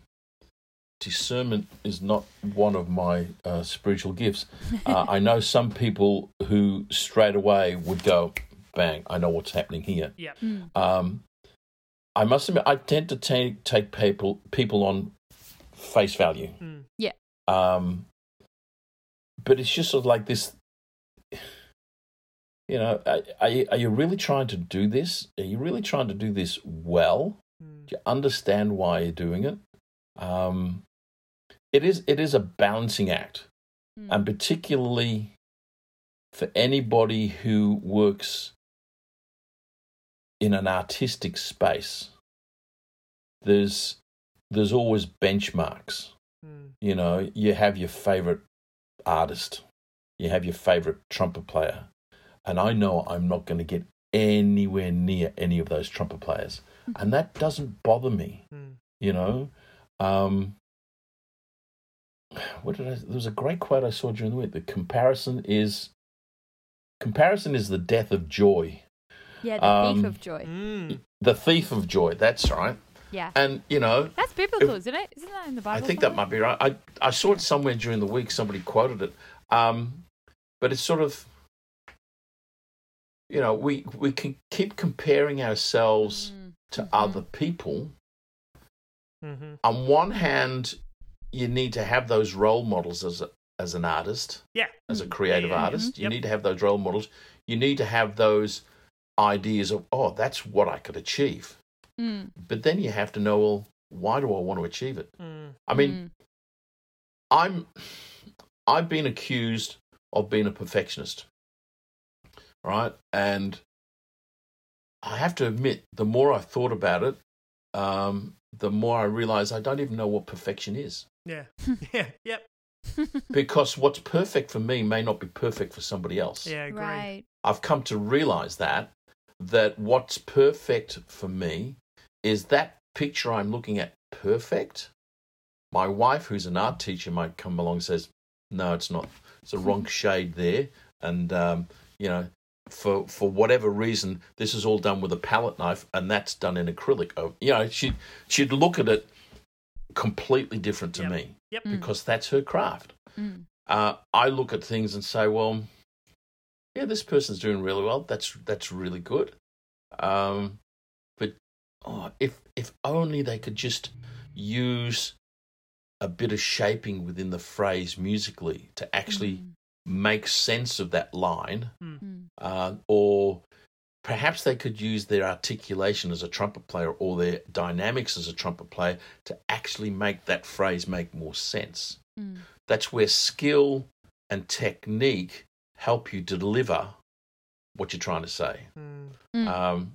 discernment is not one of my uh, spiritual gifts. Uh, I know some people who straight away would go, "Bang! I know what's happening here." yeah Mm. Um, I must admit, I tend to take take people people on face value. Mm. Yeah. Um, but it's just sort of like this. You know, are, are you, are you really trying to do this? Are you really trying to do this well? Mm. Do you understand why you're doing it? Um, it is it is a balancing act, Mm. and particularly for anybody who works in an artistic space, there's there's always benchmarks. Mm. You know, you have your favorite artist, you have your favorite trumpet player, and I know I'm not going to get anywhere near any of those trumpet players, and that doesn't bother me. Mm. You know, um, what did I? There was a great quote I saw during the week. The comparison is comparison is the death of joy, yeah, the um, thief of joy. Mm. the thief of joy. That's right. Yeah. And you know, That's biblical, isn't it? Isn't that in the Bible? I Bible? think that might be right. I I saw it somewhere during the week. Somebody quoted it. Um, but it's sort of, you know, we we can keep comparing ourselves Mm. to Mhm. other people. Mm-hmm. On one hand, you need to have those role models as a, as an artist, Yeah. as a creative Yeah, yeah, yeah. artist. You Yep. need to have those role models. You need to have those ideas of, oh, that's what I could achieve. Mm. But then you have to know, well, why do I want to achieve it? Mm. I mean, Mm. I'm I've been accused of being a perfectionist. Right? And I have to admit, the more I've thought about it, um, the more I realize I don't even know what perfection is. Yeah. yeah. Yep. Because what's perfect for me may not be perfect for somebody else. Yeah. Agree. right. I've come to realize that that what's perfect for me is that picture I'm looking at perfect. My wife, who's an art teacher, might come along and says, "No, it's not. It's a wrong shade there." And um, you know, for for whatever reason, this is all done with a palette knife, and that's done in acrylic. Oh, You know, she she'd look at it completely different to Yep. me Yep. Mm. because that's her craft Mm. uh, I look at things and say, well, yeah, this person's doing really well. That's that's really good. Um, but oh, if if only they could just use a bit of shaping within the phrase musically to actually Mm. make sense of that line, Mm. uh, or perhaps they could use their articulation as a trumpet player or their dynamics as a trumpet player to actually make that phrase make more sense Mm. that's where skill and technique help you deliver what you're trying to say. Mm. Mm. Um,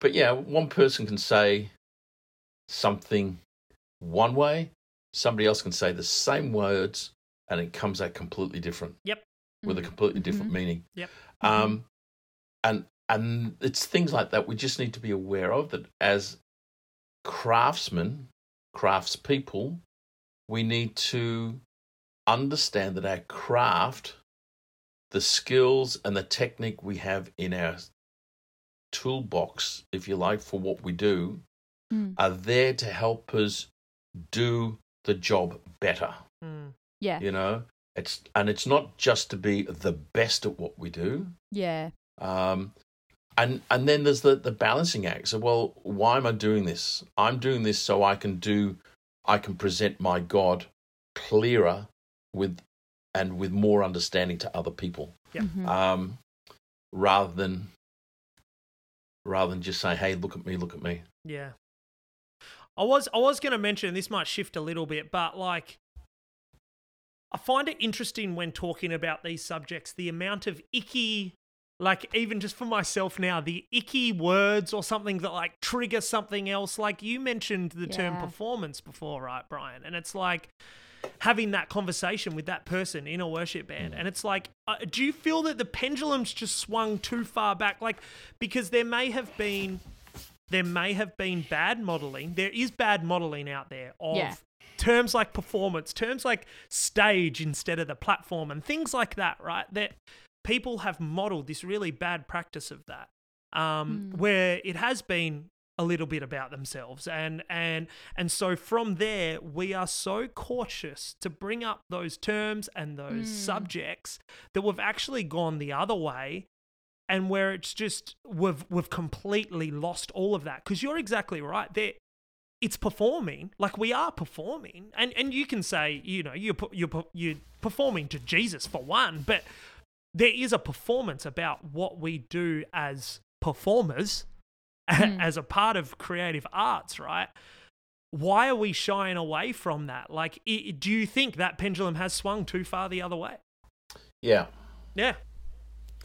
but yeah, one person can say something one way, somebody else can say the same words, and it comes out completely different Yep. with a Mm. completely different Mhm. meaning. Yep. Um, and and it's things like that we just need to be aware of that as craftsmen, craftspeople, we need to understand that our craft, the skills and the technique we have in our toolbox, if you like, for what we do, Mm. are there to help us do the job better. Mm. Yeah. You know, it's and it's not just to be the best at what we do. Yeah. Um, and and then there's the the balancing act. So, well, why am I doing this? I'm doing this so I can do, I can present my God clearer with, and with more understanding to other people, Yeah. Mhm. um, rather than, rather than just say, hey, look at me, look at me. Yeah. I was I was going to mention this might shift a little bit, but like I find it interesting when talking about these subjects the amount of icky like even just for myself now the icky words or something that like trigger something else like you mentioned the term performance before right Brian and it's like having that conversation with that person in a worship band and it's like uh, do you feel that the pendulum's just swung too far back like because there may have been there may have been bad modeling. There is bad modeling out there of Yeah. terms like performance, terms like stage instead of the platform, and things like that, right? That people have modeled this really bad practice of that, um, Mm. where it has been a little bit about themselves. And and and so from there we are so cautious to bring up those terms and those Mm. subjects that we've actually gone the other way and where it's just we've we've completely lost all of that. Because you're exactly right. There it's performing. Like we are performing. And and you can say you know you're you're you're performing to Jesus for one but there is a performance about what we do as performers Mm. as a part of creative arts right why are we shying away from that like i do you think that pendulum has swung too far the other way Yeah. yeah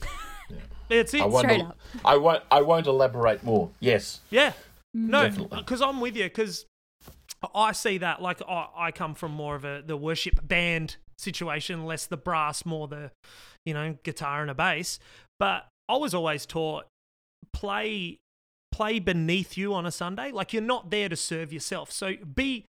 it's it I won't, Straight el- up. I won't. I won't elaborate more. Yes. Yeah. No, because I'm with you. Because I see that like I, I come from more of a the worship band situation, less the brass, more the you know guitar and a bass. But I was always taught play play beneath you on a Sunday. Like you're not there to serve yourself. So be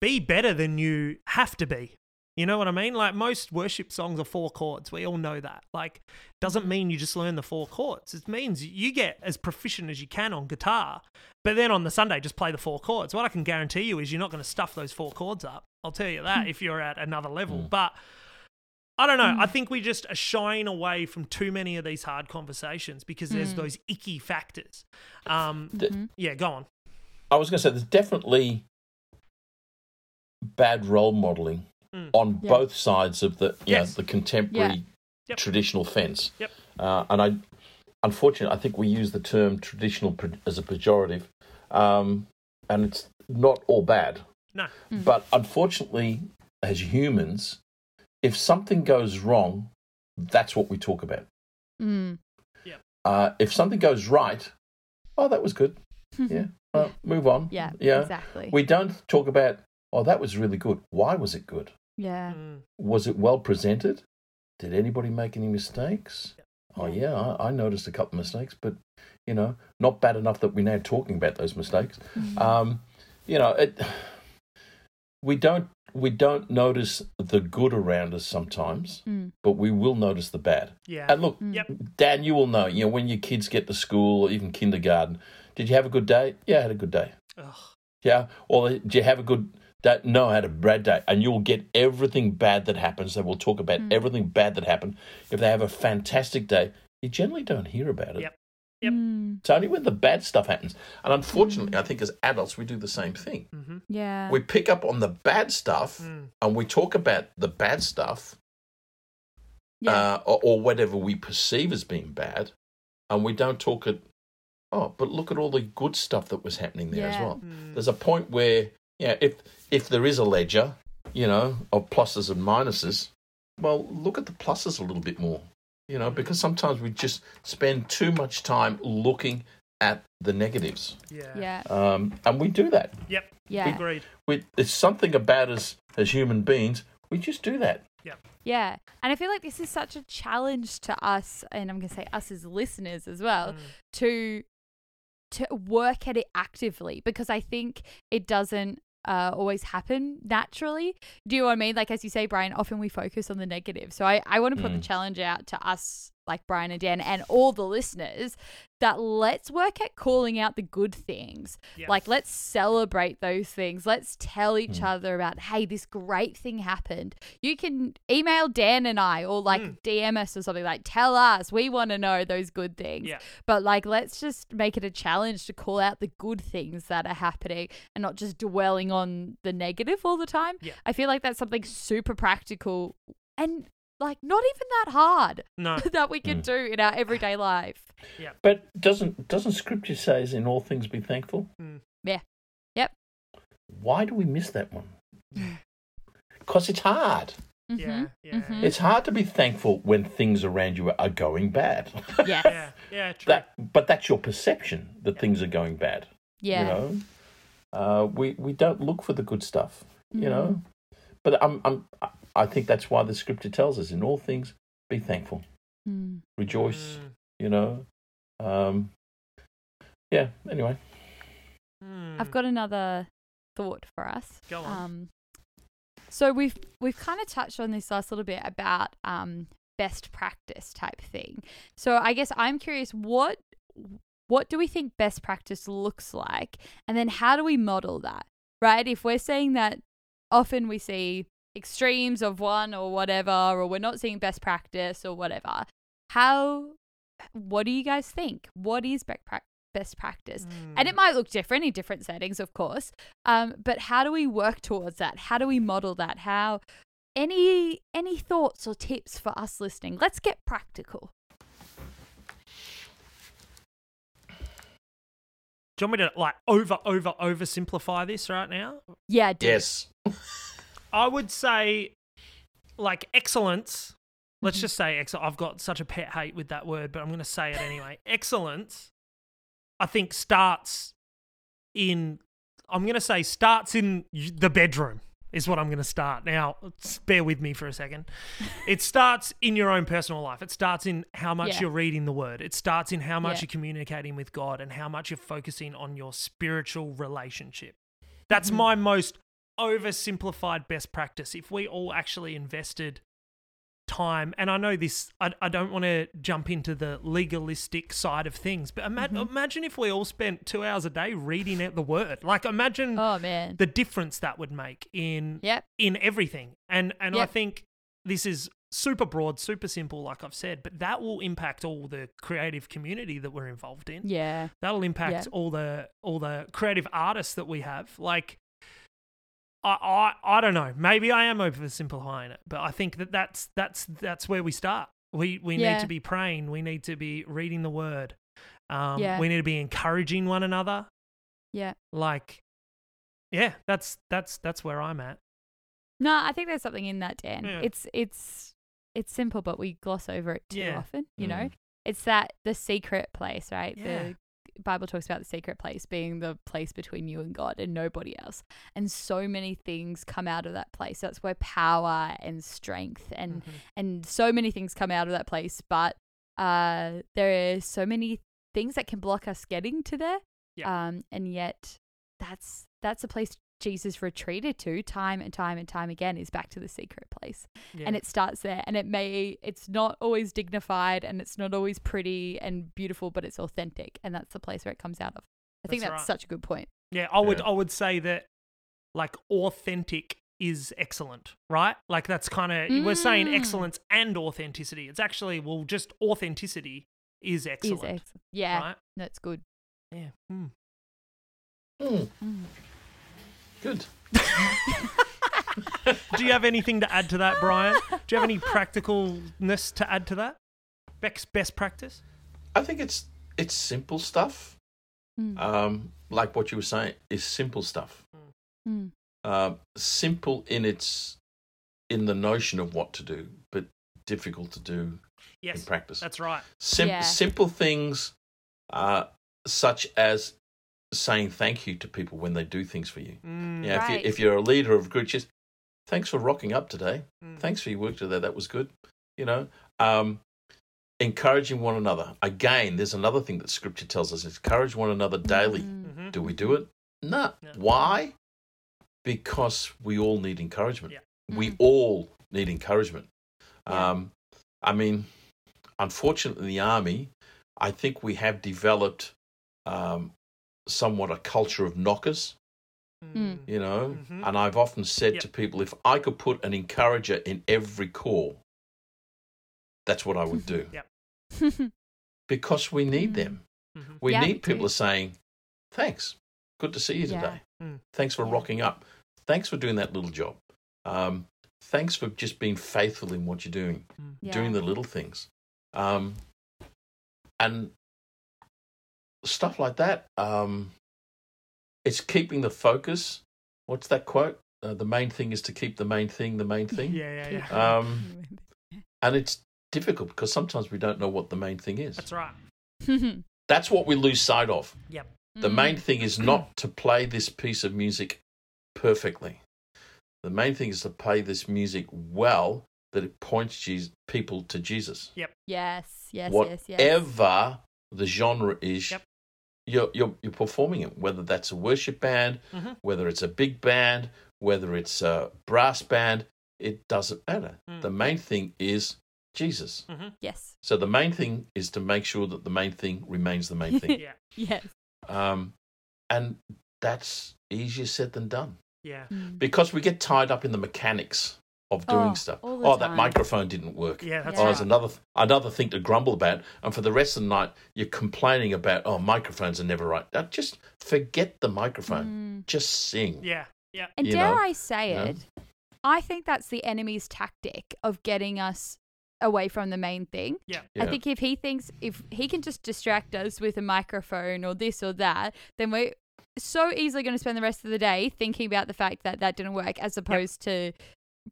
be better than you have to be. You know what I mean? Like most worship songs are four chords. We all know that. Like doesn't mm-hmm. mean you just learn the four chords. It means you get as proficient as you can on guitar. But then on the Sunday just play the four chords. What I can guarantee you is you're not going to stuff those four chords up. I'll tell you that hmm. if you're at another level. Mm. But I don't know. I think we just are shying away from too many of these hard conversations because there's those icky factors. Um, yeah, go on. I was going to say there's definitely bad role modeling Mm. on Yeah. both sides of the you know, Yes. the contemporary Yeah. Yep. traditional fence. Yep. Uh, and I, unfortunately, I think we use the term traditional as a pejorative, um, and it's not all bad. No. But unfortunately, as humans, if something goes wrong, that's what we talk about. Mm. Uh, if something goes right, oh, that was good. Yeah. Uh, move on. Yeah, Yeah. exactly. We don't talk about, oh, that was really good. Why was it good? yeah. Mm. Was it well presented? Did anybody make any mistakes? Oh, Yeah. yeah, I, I noticed a couple of mistakes, but, you know, not bad enough that we're now talking about those mistakes. Mm-hmm. Um, you know, it, we don't we don't notice the good around us sometimes, Mm. but we will notice the bad. Yeah. And look, Mm. Yep. Dan, you will know. You know, when your kids get to school or even kindergarten, did you have a good day? Yeah, I had a good day. Ugh. Yeah. Or did you have a good day? No, I had a bad day. And you'll get everything bad that happens. They will talk about Mm. everything bad that happened. If they have a fantastic day, you generally don't hear about it. Yep. Yep. Mm. It's only when the bad stuff happens. And unfortunately, I think as adults, we do the same thing. Mm-hmm. Yeah. We pick up on the bad stuff Mm. and we talk about the bad stuff yeah. uh, or, or whatever we perceive as being bad, and we don't talk it. Oh, but look at all the good stuff that was happening there as well. Mm. There's a point where, yeah, if if there is a ledger, you know, of pluses and minuses, well, look at the pluses a little bit more, you know, because sometimes we just spend too much time looking at the negatives, Yeah. yeah. um, and we do that. Yep. Yeah. Agreed. We, there's something about us as human beings. We just do that. Yeah. Yeah. And I feel like this is such a challenge to us, and I'm going to say us as listeners as well, Mm. to to work at it actively because I think it doesn't uh, always happen naturally. Do you know what I mean? Like as you say, Brian, often we focus on the negative. So I, I want to put the Mm. challenge out to us, like Brian and Dan, and all the listeners, that let's work at calling out the good things. Yeah. Like let's celebrate those things. Let's tell each Mm. other about, hey, this great thing happened. You can email Dan and I or like Mm. DM us or something like tell us. We want to know those good things. Yeah. But like let's just make it a challenge to call out the good things that are happening and not just dwelling on the negative all the time. Yeah. I feel like that's something super practical and like not even that hard No. that we can Mm. do in our everyday life. Yeah. But doesn't doesn't Scripture says in all things be thankful? Mm. Yeah. Yep. Why do we miss that one? Because it's hard. Yeah. Mhm. Yeah. Mhm. It's hard to be thankful when things around you are going bad. Yes. Yeah. Yeah. True. that, but that's your perception that things are going bad. Yeah. You know, uh, we we don't look for the good stuff. You Mm. know, but I'm I'm I think that's why the Scripture tells us in all things be thankful, Mm. rejoice. Mm. You know, um, yeah. Anyway, Mm. I've got another thought for us. Go on. Um, so we've we've kind of touched on this last little bit about um, best practice type thing. So I guess I'm curious what what do we think best practice looks like, and then how do we model that? Right? If we're saying that often we see extremes of one or whatever, or we're not seeing best practice or whatever, how what do you guys think? What is best prac best practice? Mm. And it might look different in different settings, of course. Um, but how do we work towards that? How do we model that? How any any thoughts or tips for us listening? Let's get practical. Do you want me to like over, over, oversimplify this right now? Yeah, do. Yes. I would say, like excellence. Let's Mhm. just say excellent. I've got such a pet hate with that word, but I'm going to say it anyway. excellence, I think, starts in. I'm going to say starts in the bedroom is what I'm going to start. Now, bear with me for a second. It starts in your own personal life. It starts in how much Yeah. you're reading the word. It starts in how much Yeah. you're communicating with God and how much you're focusing on your spiritual relationship. That's Mhm. my most oversimplified best practice. If we all actually invested time, and I know this, I, I don't want to jump into the legalistic side of things, but ima- Mhm. imagine if we all spent two hours a day reading out the word. Like, imagine Oh man. the difference that would make in Yep. in everything. And and I think this is super broad, super simple, like I've said, but that will impact all the creative community that we're involved in. Yeah. That'll impact all the all the creative artists that we have. Like, I, I I don't know. Maybe I am oversimplifying it, but I think that that's that's that's where we start. We we need to be praying. We need to be reading the word. Um, Yeah. We need to be encouraging one another. Yeah. Like, yeah, that's that's that's where I'm at. No, I think there's something in that, Dan. Yeah. It's it's it's simple, but we gloss over it too Yeah. often. You know, Mm. it's that the secret place, right? Yeah. The Bible talks about the secret place being the place between you and God and nobody else. And so many things come out of that place. That's where power and strength and Mhm. and so many things come out of that place. But uh, there are so many things that can block us getting to there. Yeah. Um, and yet that's that's a place Jesus retreated to time and time and time again is back to the secret place. Yeah. And it starts there and it may it's not always dignified and it's not always pretty and beautiful, but it's authentic. And that's the place where it comes out of. I think That's that's right. such a good point. Yeah, I would Yeah. I would say that like authentic is excellent, right? Like that's kind of we're saying Mm. excellence and authenticity. It's actually well just authenticity is Is excellent. excellent. Yeah. Right? That's good. Yeah. Mm. Mm, Mm. Good. Do you have anything to add to that, Brian? Do you have any practicalness to add to that? Beck's best practice? I think it's it's simple stuff. Mm. Um, like what you were saying, is simple stuff. Mm. Um, simple in its in the notion of what to do, but difficult to do in practice. That's right. Sim- Yeah. Simple things, uh, such as saying thank you to people when they do things for you. Mm. Yeah, Right. if, you, if you're a leader of a group, just thanks for rocking up today. Mm. Thanks for your work today. That was good. You know, um, encouraging one another. Again, there's another thing that Scripture tells us: encourage one another daily. Mm. Mhm. Do we do it? No. No. Why? Because we all need encouragement. Yeah. We Mm. all need encouragement. Yeah. Um, I mean, unfortunately, in the army, I think we have developed um, somewhat a culture of knockers. Mm. You know, Mhm. and I've often said Yep. to people, if I could put an encourager in every corps, that's what I would do because we need Mm. them. Mhm. We Yeah, we need people do. saying, "Thanks, good to see you Yeah. today. Mm. Thanks for rocking up. Thanks for doing that little job. Um, thanks for just being faithful in what you're doing, Yeah. doing the little things, um, and stuff like that. Um, it's keeping the focus. What's that quote? Uh, the main thing is to keep the main thing the main thing. Yeah, yeah, yeah. Um, and it's difficult because sometimes we don't know what the main thing is. That's right. That's what we lose sight of. Yep. The Mm. main thing is not to play this piece of music perfectly. The main thing is to play this music well that it points Jesus, people to Jesus. Yes, yes, yes, Whatever yes. the genre is, Yep. You're, you're, you're performing it, whether that's a worship band, Mhm. whether it's a big band, whether it's a brass band, it doesn't matter. Mm. The main thing is Jesus. Yes. So the main thing is to make sure that the main thing remains the main thing. Yeah. Yes. Um, and that's easier said than done Yeah. Mm. because we get tied up in the mechanics of doing Oh, stuff. all the Oh, that microphone didn't work. Yeah, that's Yeah. Oh, right. there's another another thing to grumble about, and for the rest of the night, you're complaining about oh, microphones are never right. Now, just forget the microphone. Mm. Just sing. Yeah, yeah. And you dare know, I say you know? it, I think that's the enemy's tactic of getting us away from the main thing. Yeah. I think if he thinks if he can just distract us with a microphone or this or that, then we're so easily going to spend the rest of the day thinking about the fact that that didn't work as opposed to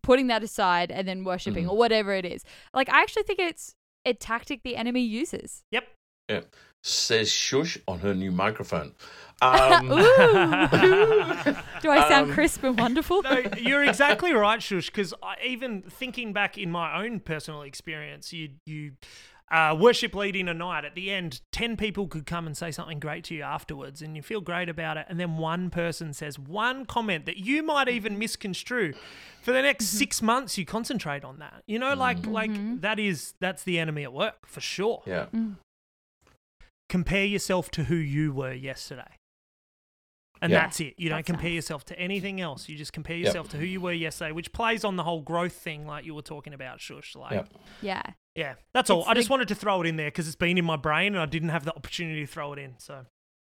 putting that aside and then worshiping Mhm. or whatever it is. Like I actually think it's a tactic the enemy uses. Yep. Yeah. Says shush on her new microphone. Um, Ooh. Do I sound Um, crisp and wonderful? no, you're exactly right, Shush. Because even thinking back in my own personal experience, you you uh, worship leading a night at the end, ten people could come and say something great to you afterwards, and you feel great about it, and then one person says one comment that you might even misconstrue. For the next mm-hmm. six months, you concentrate on that. You know, like mm-hmm. like that is that's the enemy at work for sure. yeah. Mm. Compare yourself to who you were yesterday. And Yeah. that's it. You don't That's compare nice. yourself to anything else. You just compare Yep. yourself to who you were yesterday, which plays on the whole growth thing, like you were talking about, Shush. Like, Yep. yeah. Yeah, that's all. It's I just the- wanted to throw it in there because it's been in my brain and I didn't have the opportunity to throw it in. So,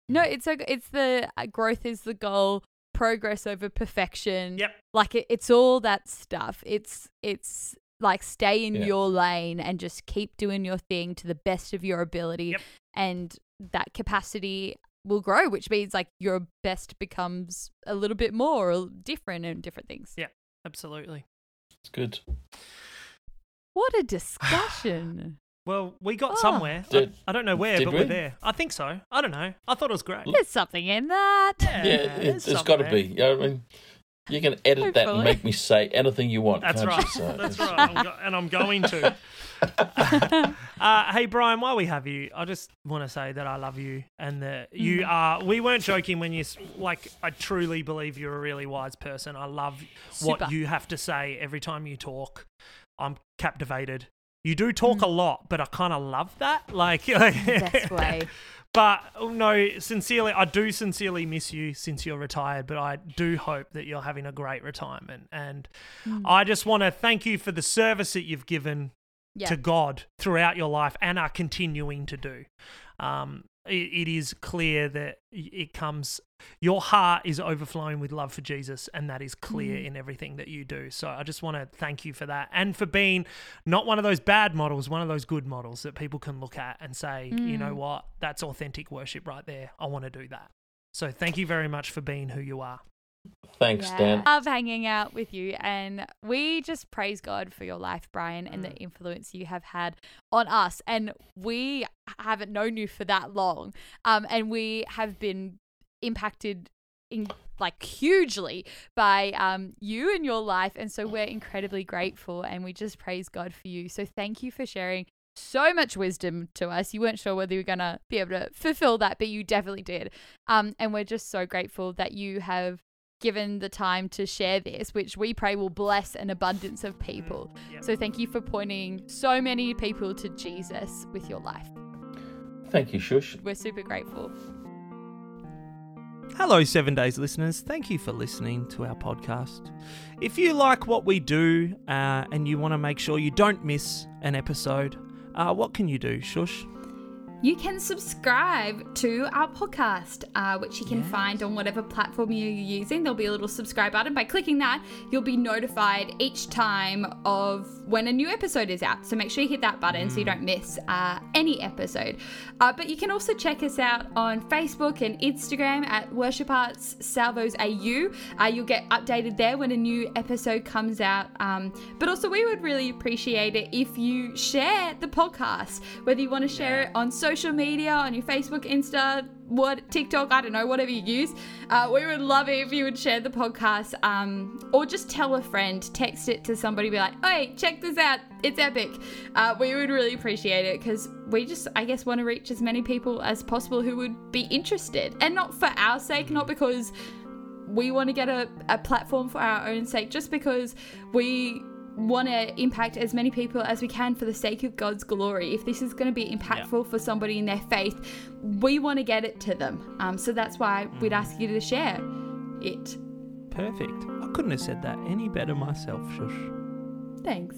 No, it's a, it's the uh, growth is the goal, progress over perfection. Yep. Like it, it's all that stuff. It's it's like stay in Yeah. your lane and just keep doing your thing to the best of your ability, Yep. and that capacity will grow, which means like your best becomes a little bit more different and different things. Yeah. absolutely. It's good. What a discussion! Well, we got Oh. somewhere. I, Did- I don't know where, did but we? we're there. I think so. I don't know. I thought it was great. There's something in that. Yeah, Yeah, there's it's, it's got to something be. You know what I mean? You can edit that and Hopefully. make me say anything you want. That's can't right. You? So That's it's- right. I'm go- and I'm going to. uh, hey, Brian, while we have you, I just want to say that I love you and that you Mm. are. We weren't joking when you, s- like, I truly believe you're a really wise person. I love what Super. you have to say every time you talk. I'm captivated. You do talk Mm. a lot, but I kind of love that. Like, Best way. But oh, no, sincerely, I do sincerely miss you since you're retired, but I do hope that you're having a great retirement. And Mm. I just want to thank you for the service that you've given Yeah. to God throughout your life and are continuing to do. Um, it, is clear that it comes, your heart is overflowing with love for Jesus, and that is clear Mm. in everything that you do. So I just want to thank you for that and for being not one of those bad models, one of those good models that people can look at and say, you know Mm. what, that's authentic worship right there. I want to do that. So thank you very much for being who you are. Thanks, Yeah. Dan. Love hanging out with you, and we just praise God for your life, Brian, and the Mm. influence you have had on us. And we haven't known you for that long, um, and we have been impacted in like hugely by um you and your life, and so we're incredibly grateful, and we just praise God for you. So thank you for sharing. So much wisdom to us. You weren't sure whether you were gonna be able to fulfill that, but you definitely did. Um, and we're just so grateful that you have given the time to share this, which we pray will bless an abundance of people. Yep. So thank you for pointing so many people to Jesus with your life. Thank you, Shush. We're super grateful. Hello, Seven Days listeners. Thank you for listening to our podcast. If you like what we do uh, and you want to make sure you don't miss an episode, uh, what can you do, Shush? You can subscribe to our podcast, uh, which you can Yes. find on whatever platform you're using. There'll be a little subscribe button. By clicking that, you'll be notified each time of when a new episode is out. So make sure you hit that button so you don't miss uh, any episode. Uh, but you can also check us out on Facebook and Instagram at Worship Arts Salvos AU. Uh, you'll get updated there when a new episode comes out. Um, but also, we would really appreciate it if you share the podcast, whether you want to share it on social media, on your Facebook, Insta, what TikTok, I don't know, whatever you use. Uh, we would love it if you would share the podcast, um, or just tell a friend, text it to somebody, be like, "Hey, check this out, it's epic." Uh, we would really appreciate it because we just, I guess, want to reach as many people as possible who would be interested, and not for our sake, not because we want to get a, a platform for our own sake, just because we want to impact as many people as we can for the sake of God's glory. If this is going to be impactful for somebody in their faith, we want to get it to them. Um, so that's why we'd ask you to share it. Perfect. I couldn't have said that any better myself, Shush. Thanks.